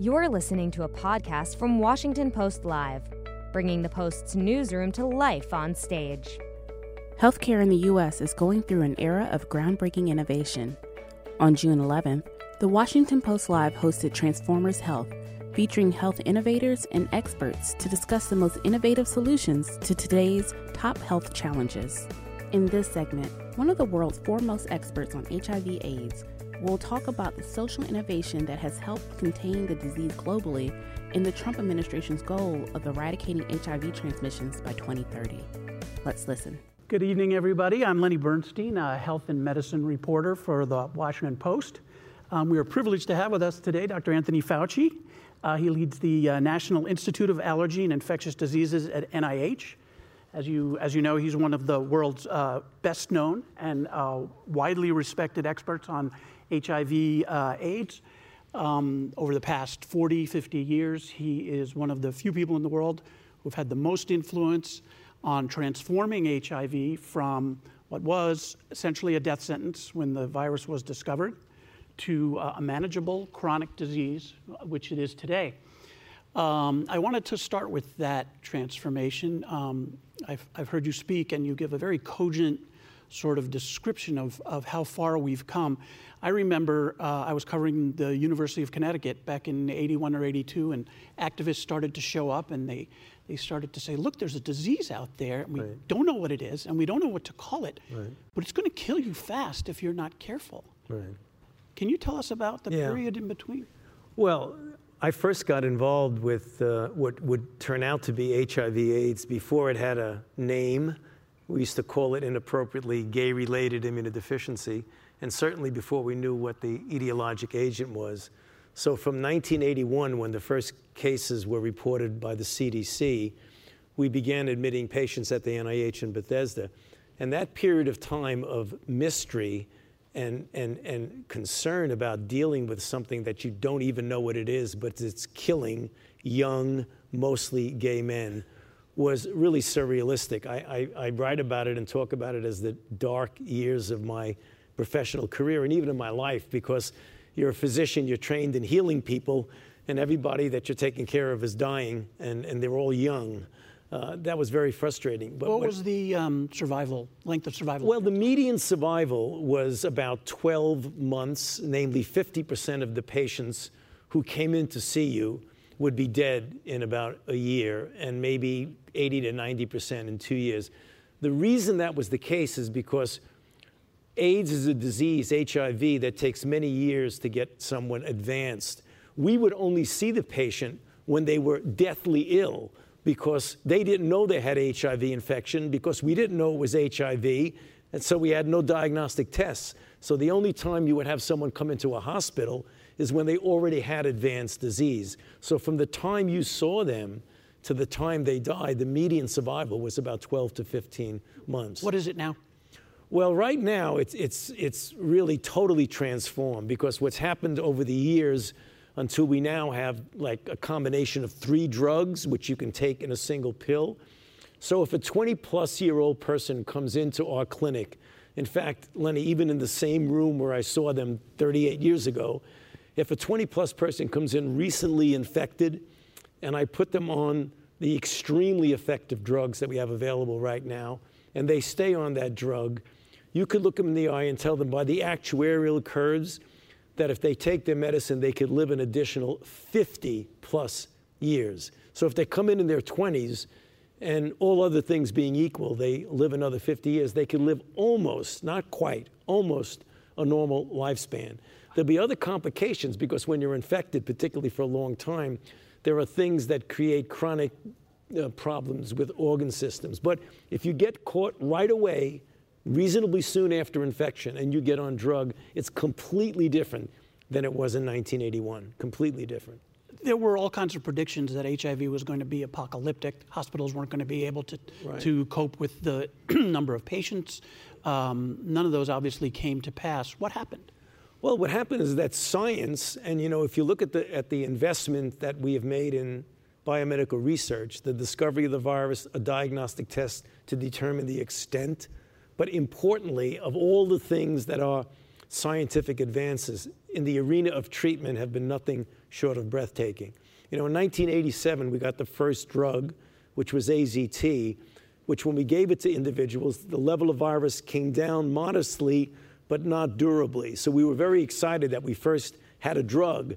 You're listening to a podcast from Washington Post Live, bringing the Post's newsroom to life on stage. Healthcare in the U.S. is going through an era of groundbreaking innovation. On June 11th, the Washington Post Live hosted Transformers Health, featuring health innovators and experts to discuss the most innovative solutions to today's top health challenges. In this segment, one of the world's foremost experts on HIV/AIDS We'll talk about the social innovation that has helped contain the disease globally and the Trump administration's goal of eradicating HIV transmissions by 2030. Let's listen. Good evening, everybody. I'm Lenny Bernstein, a health and medicine reporter for the Washington Post. Um, we are privileged to have with us today Dr. Anthony Fauci. Uh, he leads the uh, National Institute of Allergy and Infectious Diseases at NIH. As you, as you know, he's one of the world's uh, best known and uh, widely respected experts on HIV uh, AIDS. Um, over the past 40, 50 years, he is one of the few people in the world who've had the most influence on transforming HIV from what was essentially a death sentence when the virus was discovered to uh, a manageable chronic disease, which it is today. Um, I wanted to start with that transformation. Um, I've, I've, heard you speak, and you give a very cogent sort of description of, of how far we've come. I remember uh, I was covering the University of Connecticut back in 81 or 82, and activists started to show up and they, they started to say, look, there's a disease out there, and we right. don't know what it is, and we don't know what to call it, right. but it's going to kill you fast if you're not careful. Right. Can you tell us about the yeah. period in between? Well, I first got involved with uh, what would turn out to be HIV/AIDS before it had a name. We used to call it inappropriately gay-related immunodeficiency and certainly before we knew what the etiologic agent was. So from 1981, when the first cases were reported by the CDC, we began admitting patients at the NIH in Bethesda. And that period of time of mystery and, and, and concern about dealing with something that you don't even know what it is, but it's killing young, mostly gay men, was really surrealistic. I, I, I write about it and talk about it as the dark years of my professional career and even in my life because you're a physician, you're trained in healing people, and everybody that you're taking care of is dying, and, and they're all young. Uh, that was very frustrating. But what, what was the um, survival length of survival? Well, the median survival was about 12 months. Namely, 50% of the patients who came in to see you would be dead in about a year, and maybe 80 to 90% in two years. The reason that was the case is because AIDS is a disease, HIV, that takes many years to get someone advanced. We would only see the patient when they were deathly ill because they didn't know they had HIV infection, because we didn't know it was HIV, and so we had no diagnostic tests. So the only time you would have someone come into a hospital is when they already had advanced disease. So from the time you saw them to the time they died, the median survival was about 12 to 15 months. What is it now? Well, right now it's, it's, it's really totally transformed because what's happened over the years until we now have like a combination of three drugs, which you can take in a single pill. So if a 20 plus year old person comes into our clinic, in fact, Lenny, even in the same room where I saw them 38 years ago, if a 20 plus person comes in recently infected and I put them on the extremely effective drugs that we have available right now, and they stay on that drug, you could look them in the eye and tell them by the actuarial curves that if they take their medicine, they could live an additional 50 plus years. So if they come in in their 20s and all other things being equal, they live another 50 years, they could live almost, not quite, almost a normal lifespan. There'll be other complications because when you're infected, particularly for a long time, there are things that create chronic uh, problems with organ systems. But if you get caught right away, reasonably soon after infection and you get on drug, it's completely different than it was in 1981. Completely different. There were all kinds of predictions that HIV was going to be apocalyptic. Hospitals weren't going to be able to, right. to cope with the number of patients. Um, none of those obviously came to pass. What happened? Well, what happened is that science, and you know, if you look at the at the investment that we have made in biomedical research, the discovery of the virus, a diagnostic test to determine the extent but importantly, of all the things that are scientific advances in the arena of treatment have been nothing short of breathtaking. You know, in 1987, we got the first drug, which was AZT, which when we gave it to individuals, the level of virus came down modestly, but not durably. So we were very excited that we first had a drug.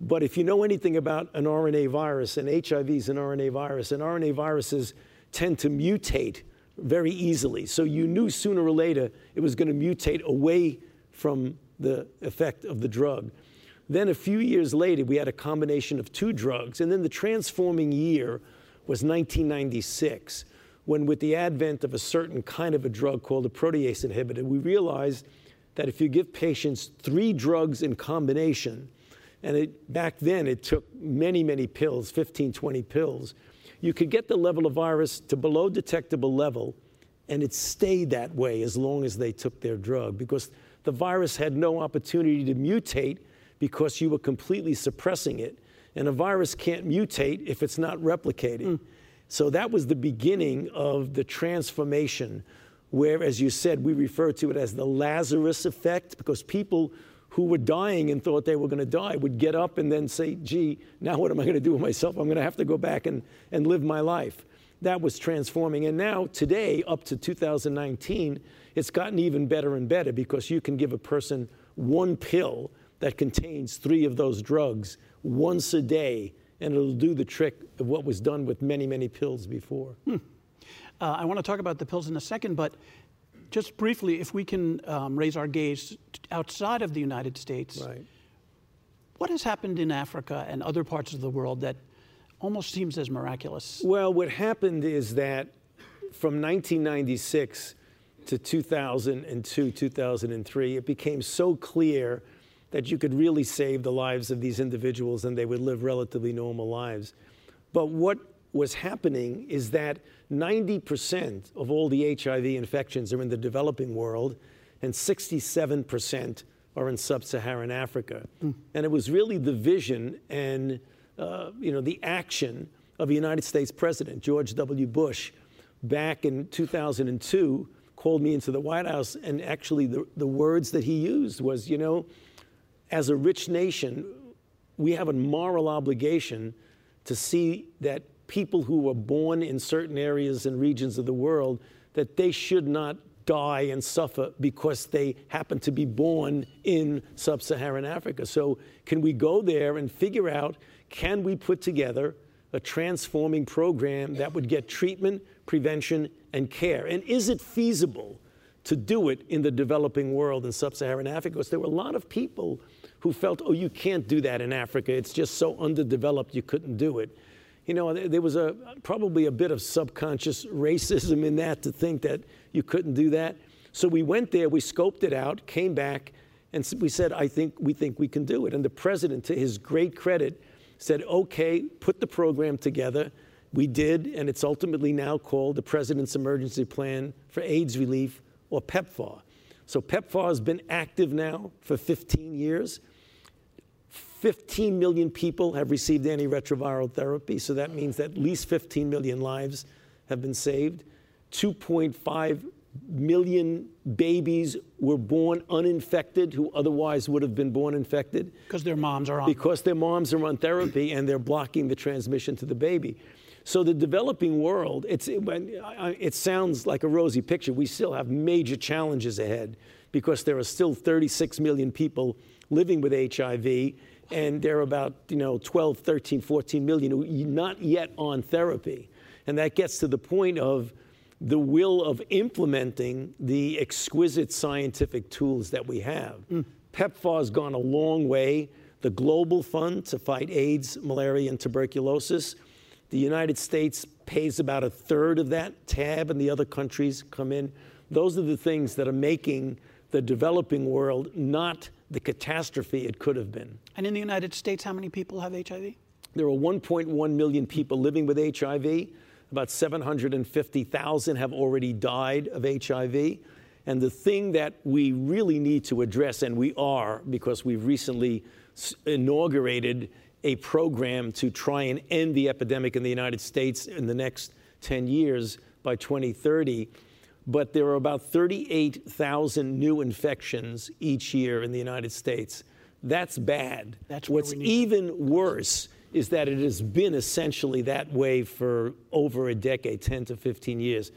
But if you know anything about an RNA virus, and HIV is an RNA virus, and RNA viruses tend to mutate very easily. So you knew sooner or later it was going to mutate away from the effect of the drug. Then a few years later, we had a combination of two drugs. And then the transforming year was 1996, when, with the advent of a certain kind of a drug called a protease inhibitor, we realized that if you give patients three drugs in combination, and it, back then it took many, many pills, 15, 20 pills, you could get the level of virus to below detectable level, and it stayed that way as long as they took their drug because the virus had no opportunity to mutate because you were completely suppressing it. And a virus can't mutate if it's not replicating. Mm. So that was the beginning of the transformation, where, as you said, we refer to it as the Lazarus effect because people who were dying and thought they were going to die would get up and then say, gee, now what am I going to do with myself? I'm going to have to go back and, and live my life. That was transforming. And now, today, up to 2019, it's gotten even better and better because you can give a person one pill that contains three of those drugs once a day, and it'll do the trick of what was done with many, many pills before. Hmm. Uh, I want to talk about the pills in a second, but just briefly, if we can um, raise our gaze outside of the United States, right. what has happened in Africa and other parts of the world that almost seems as miraculous? Well, what happened is that from 1996 to 2002, 2003, it became so clear that you could really save the lives of these individuals and they would live relatively normal lives. But what was happening is that 90% of all the HIV infections are in the developing world, and 67% are in sub-Saharan Africa. Mm. And it was really the vision and uh, you know the action of the United States President George W. Bush back in 2002 called me into the White House, and actually the, the words that he used was, you know, as a rich nation, we have a moral obligation to see that people who were born in certain areas and regions of the world that they should not die and suffer because they happen to be born in sub-Saharan Africa. So can we go there and figure out can we put together a transforming program that would get treatment, prevention, and care? And is it feasible to do it in the developing world in sub-Saharan Africa? Because there were a lot of people who felt, oh, you can't do that in Africa. It's just so underdeveloped you couldn't do it you know, there was a probably a bit of subconscious racism in that to think that you couldn't do that. So we went there, we scoped it out, came back, and we said, I think we think we can do it. And the president, to his great credit, said, okay, put the program together. We did, and it's ultimately now called the President's Emergency Plan for AIDS Relief, or PEPFAR. So PEPFAR has been active now for 15 years. 15 million people have received antiretroviral therapy, so that means that at least 15 million lives have been saved. 2.5 million babies were born uninfected who otherwise would have been born infected. Because their moms are on. Because their moms are on therapy and they're blocking the transmission to the baby. So the developing world, it, it sounds like a rosy picture. We still have major challenges ahead because there are still 36 million people living with HIV and there are about you know 12 13 14 million who are not yet on therapy. And that gets to the point of the will of implementing the exquisite scientific tools that we have. Mm. pepfar has gone a long way. The global fund to fight aids malaria and tuberculosis. The united states pays about a third of that. Tab and the other countries come in. Those are the things that are making the developing world not the catastrophe it could have been. And in the United States, how many people have HIV? There are 1.1 million people living with HIV. About 750,000 have already died of HIV. And the thing that we really need to address, and we are, because we've recently inaugurated a program to try and end the epidemic in the United States in the next 10 years by 2030, but there are about 38,000 new infections each year in the United States. That's bad. That's What's even worse is that it has been essentially that way for over a decade, 10 to 15 years.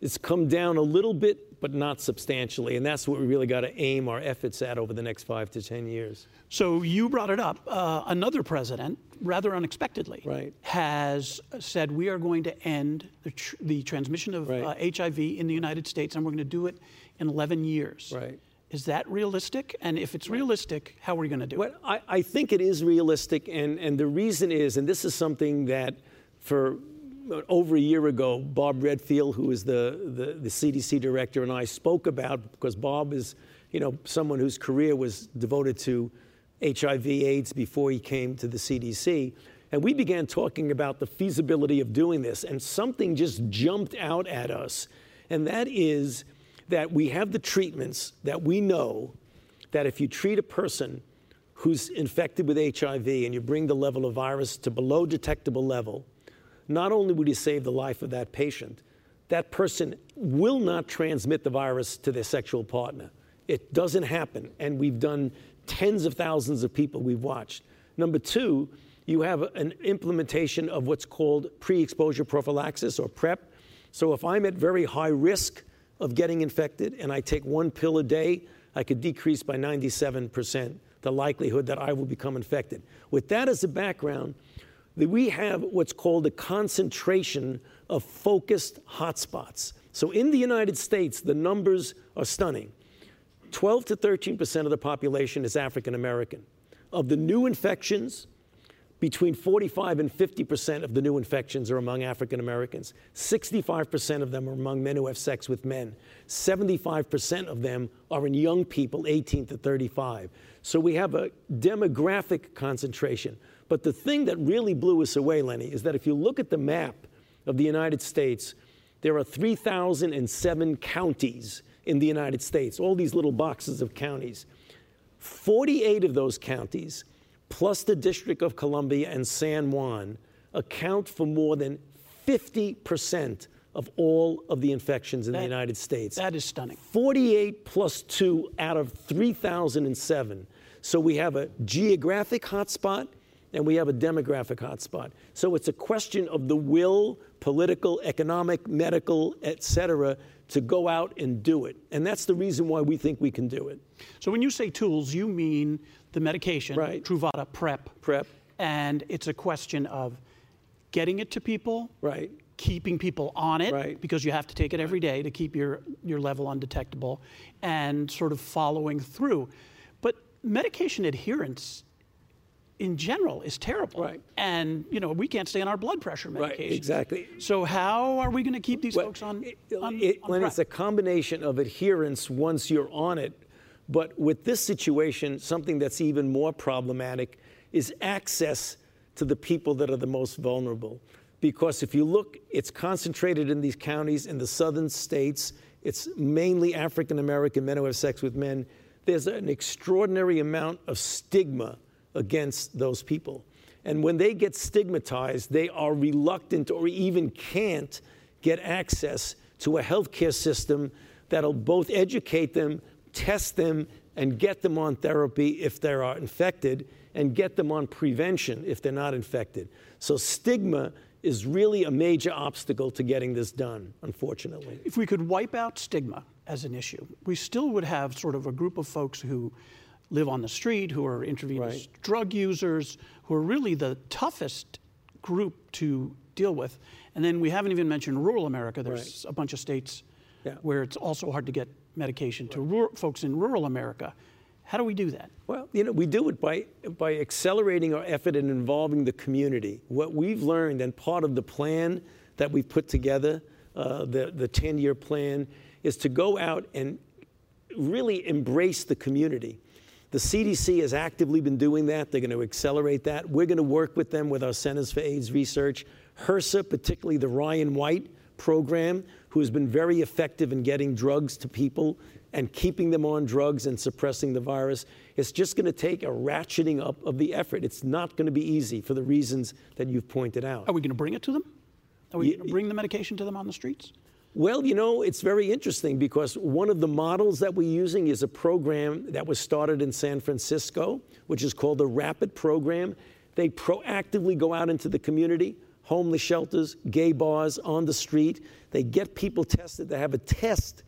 It's come down a little bit, but not substantially. And that's what we really got to aim our efforts at over the next five to 10 years. So you brought it up. Uh, another president, rather unexpectedly, Right. has said we are going to end the, tr- the transmission of Right. uh, HIV in the United States, and we're going to do it in 11 years. Right. Is that realistic? And if it's realistic, how are we going to do Well, it? I, I think it is realistic, and, and the reason is, and this is something that for over a year ago, Bob Redfield, who is the, the, the CDC director, and I spoke about because Bob is, you know, someone whose career was devoted to HIV AIDS before he came to the CDC. And we began talking about the feasibility of doing this, and something just jumped out at us. And that is that we have the treatments that we know that if you treat a person who's infected with HIV and you bring the level of virus to below detectable level, not only would you save the life of that patient, that person will not transmit the virus to their sexual partner. It doesn't happen. And we've done tens of thousands of people we've watched. Number two, you have an implementation of what's called pre exposure prophylaxis or PrEP. So if I'm at very high risk of getting infected and I take one pill a day, I could decrease by 97% the likelihood that I will become infected. With that as a background, that we have what's called a concentration of focused hotspots. So in the United States, the numbers are stunning. 12 to 13 percent of the population is African American. Of the new infections, between 45 and 50 percent of the new infections are among African Americans. 65 percent of them are among men who have sex with men. 75 percent of them are in young people, 18 to 35. So we have a demographic concentration. But the thing that really blew us away, Lenny, is that if you look at the map of the United States, there are 3,007 counties in the United States, all these little boxes of counties. 48 of those counties, plus the District of Columbia and San Juan, account for more than 50% of all of the infections in the United States. That is stunning. 48 plus 2 out of 3,007. So we have a geographic hotspot and we have a demographic hotspot. So it's a question of the will, political, economic, medical, et cetera, to go out and do it. And that's the reason why we think we can do it. So when you say tools, you mean the medication, Right. Truvada PrEP. Prep, And it's a question of getting it to people, right? keeping people on it Right. because you have to take it every day to keep your, your level undetectable and sort of following through. But medication adherence in general is terrible. Right. And, you know, we can't stay on our blood pressure medication. Right, exactly. So how are we going to keep these Well, folks on, it- on, it- on when PrEP? it's a combination of adherence once you're on it, but with this situation, something that's even more problematic is access to the people that are the most vulnerable. Because if you look, it's concentrated in these counties in the southern states. It's mainly African American men who have sex with men. There's an extraordinary amount of stigma against those people. And when they get stigmatized, they are reluctant or even can't get access to a healthcare system that'll both educate them, test them, and get them on therapy if they are infected, and get them on prevention if they're not infected. So, stigma is really a major obstacle to getting this done, unfortunately. if we could wipe out stigma as an issue, we still would have sort of a group of folks who live on the street, who are intravenous Right. drug users, who are really the toughest group to deal with. And then we haven't even mentioned rural America. There's a bunch of states Yeah. where it's also hard to get medication to folks in rural America. How do we do that? Well, you know, we do it by, by accelerating our effort and involving the community. What we've learned, and part of the plan that we've put together, uh, the, the 10 year plan, is to go out and really embrace the community. The CDC has actively been doing that. They're going to accelerate that. We're going to work with them with our Centers for AIDS Research. HRSA, particularly the Ryan White program, who has been very effective in getting drugs to people and keeping them on drugs and suppressing the virus. It's just going to take a ratcheting up of the effort. It's not going to be easy for the reasons that you've pointed out. Are we going to bring it to them? Are we going to bring the medication to them on the streets? Well, you know, it's very interesting because one of the models that we're using is a program that was started in San Francisco, which is called the RAPID program. They proactively go out into the community, homeless shelters, gay bars, on the street. They get people tested. They have a test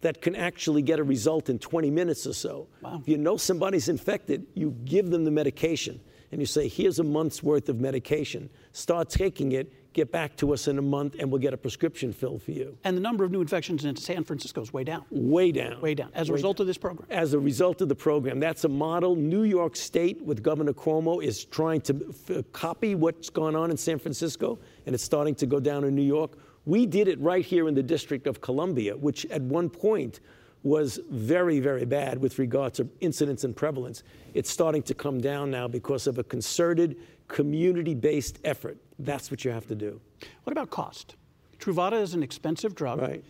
that can actually get a result in 20 minutes or so. Wow. If you know somebody's infected, you give them the medication and you say, here's a month's worth of medication. Start taking it, get back to us in a month, and we'll get a prescription filled for you. And the number of new infections in San Francisco is way down. Way down. Way down as a Way result down. of this program. As a result of the program. That's a model. New York State, with Governor Cuomo, is trying to f- uh, copy what's gone on in San Francisco, and it's starting to go down in New York. We did it right here in the District of Columbia, which at one point was very, very bad with regard to incidence and prevalence. It's starting to come down now because of a concerted, community based effort. That's what you have to do. What about cost? Truvada is an expensive drug, Right.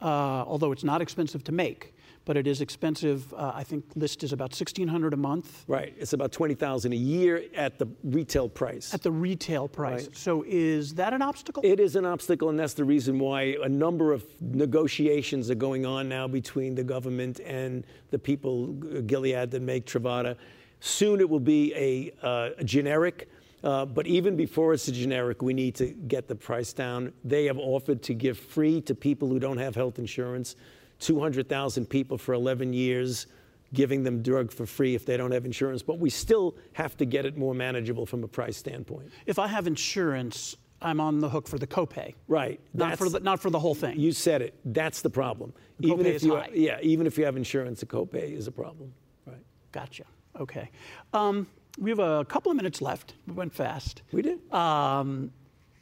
uh, although it's not expensive to make, but it is expensive. Uh, I think list is about sixteen hundred a month Right. It's about 20000 a year at the retail price. at the retail price. Right. So is that an obstacle? It is an obstacle, and that's the reason why a number of negotiations are going on now between the government and the people, Gilead, that make Truvada. Soon it will be a, uh, a generic, but even before it's a generic, we need to get the price down. They have offered to give free to people who don't have health insurance, 200,000 people for 11 years. Giving them drug for free if they don't have insurance, but we still have to get it more manageable from a price standpoint. if I have insurance, I'm on the hook for the copay, Right. not for the, not for the whole thing. You said it. That's the problem. The even if is you, high. yeah, even if you have insurance, the copay is a problem. Right. Gotcha. Okay. Um, we have a couple of minutes left. We went fast. We did. Um,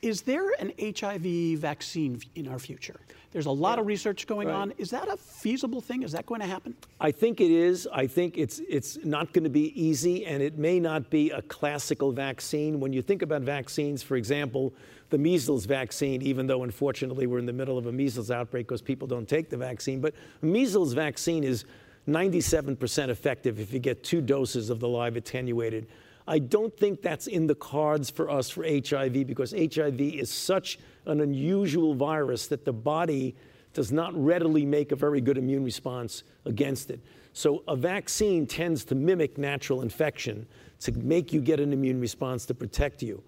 is there an HIV vaccine in our future? There's a lot of research going Right. on. Is that a feasible thing? Is that going to happen? I think it is. I think it's it's not going to be easy, and it may not be a classical vaccine. When you think about vaccines, for example, the measles vaccine, even though unfortunately we're in the middle of a measles outbreak because people don't take the vaccine, but measles vaccine is 97% effective if you get two doses of the live attenuated. I don't think that's in the cards for us for HIV because HIV is such an unusual virus that the body does not readily make a very good immune response against it. So a vaccine tends to mimic natural infection to make you get an immune response to protect you.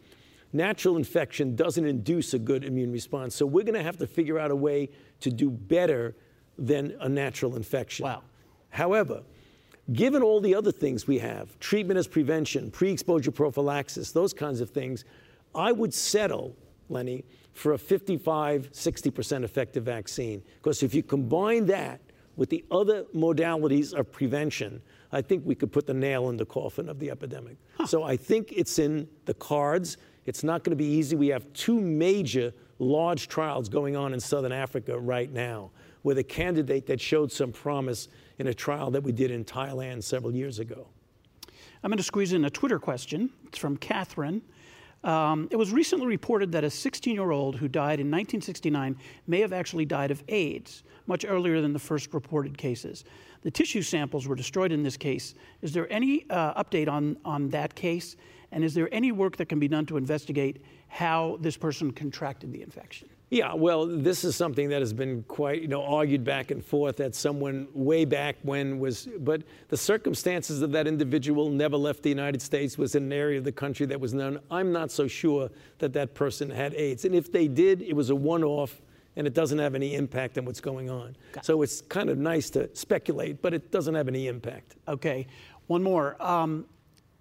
Natural infection doesn't induce a good immune response. So we're going to have to figure out a way to do better than a natural infection. Wow. However, given all the other things we have, treatment as prevention, pre exposure prophylaxis, those kinds of things, I would settle, Lenny, for a 55, 60% effective vaccine. Because if you combine that with the other modalities of prevention, I think we could put the nail in the coffin of the epidemic. So I think it's in the cards. It's not going to be easy. We have two major large trials going on in Southern Africa right now with a candidate that showed some promise in a trial that we did in Thailand several years ago. I'm going to squeeze in a Twitter question. It's from Catherine. Um, it was recently reported that a 16 year old who died in 1969 may have actually died of AIDS much earlier than the first reported cases. The tissue samples were destroyed in this case. Is there any uh, update on, on that case? And is there any work that can be done to investigate how this person contracted the infection? Yeah, well, this is something that has been quite, you know, argued back and forth that someone way back when was, but the circumstances of that individual never left the United States, was in an area of the country that was known. I'm not so sure that that person had AIDS. And if they did, it was a one off and it doesn't have any impact on what's going on. So it's kind of nice to speculate, but it doesn't have any impact. Okay, one more. Um,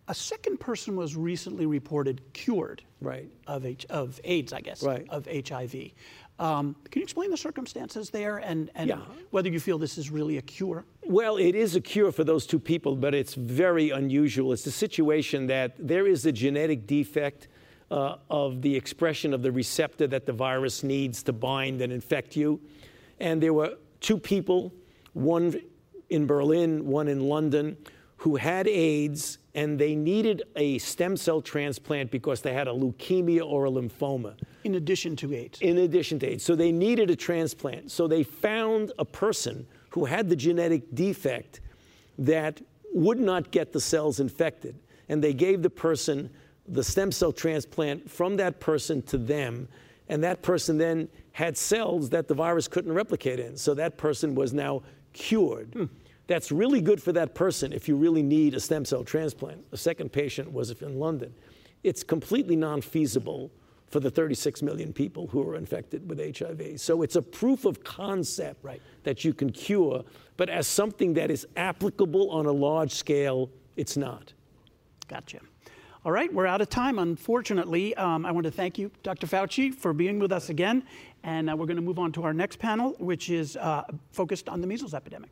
a second person was recently reported cured Right. of, H- of AIDS, I guess, Right. of HIV. Um, can you explain the circumstances there and, and Yeah. whether you feel this is really a cure? Well, it is a cure for those two people, but it's very unusual. It's a situation that there is a genetic defect uh, of the expression of the receptor that the virus needs to bind and infect you. And there were two people, one in Berlin, one in London, who had AIDS and they needed a stem cell transplant because they had a leukemia or a lymphoma In addition to AIDS. in addition to AIDS. So they needed a transplant. So they found a person who had the genetic defect that would not get the cells infected. And they gave the person the stem cell transplant from that person to them. And that person then had cells that the virus couldn't replicate in. So that person was now cured. Hmm. That's really good for that person if you really need a stem cell transplant. The second patient was in London. It's completely non feasible for the 36 million people who are infected with HIV. So it's a proof of concept right. that you can cure, but as something that is applicable on a large scale, it's not. Gotcha. All right, we're out of time, unfortunately. Um, I want to thank you, Dr. Fauci, for being with us again. And uh, we're going to move on to our next panel, which is uh, focused on the measles epidemic.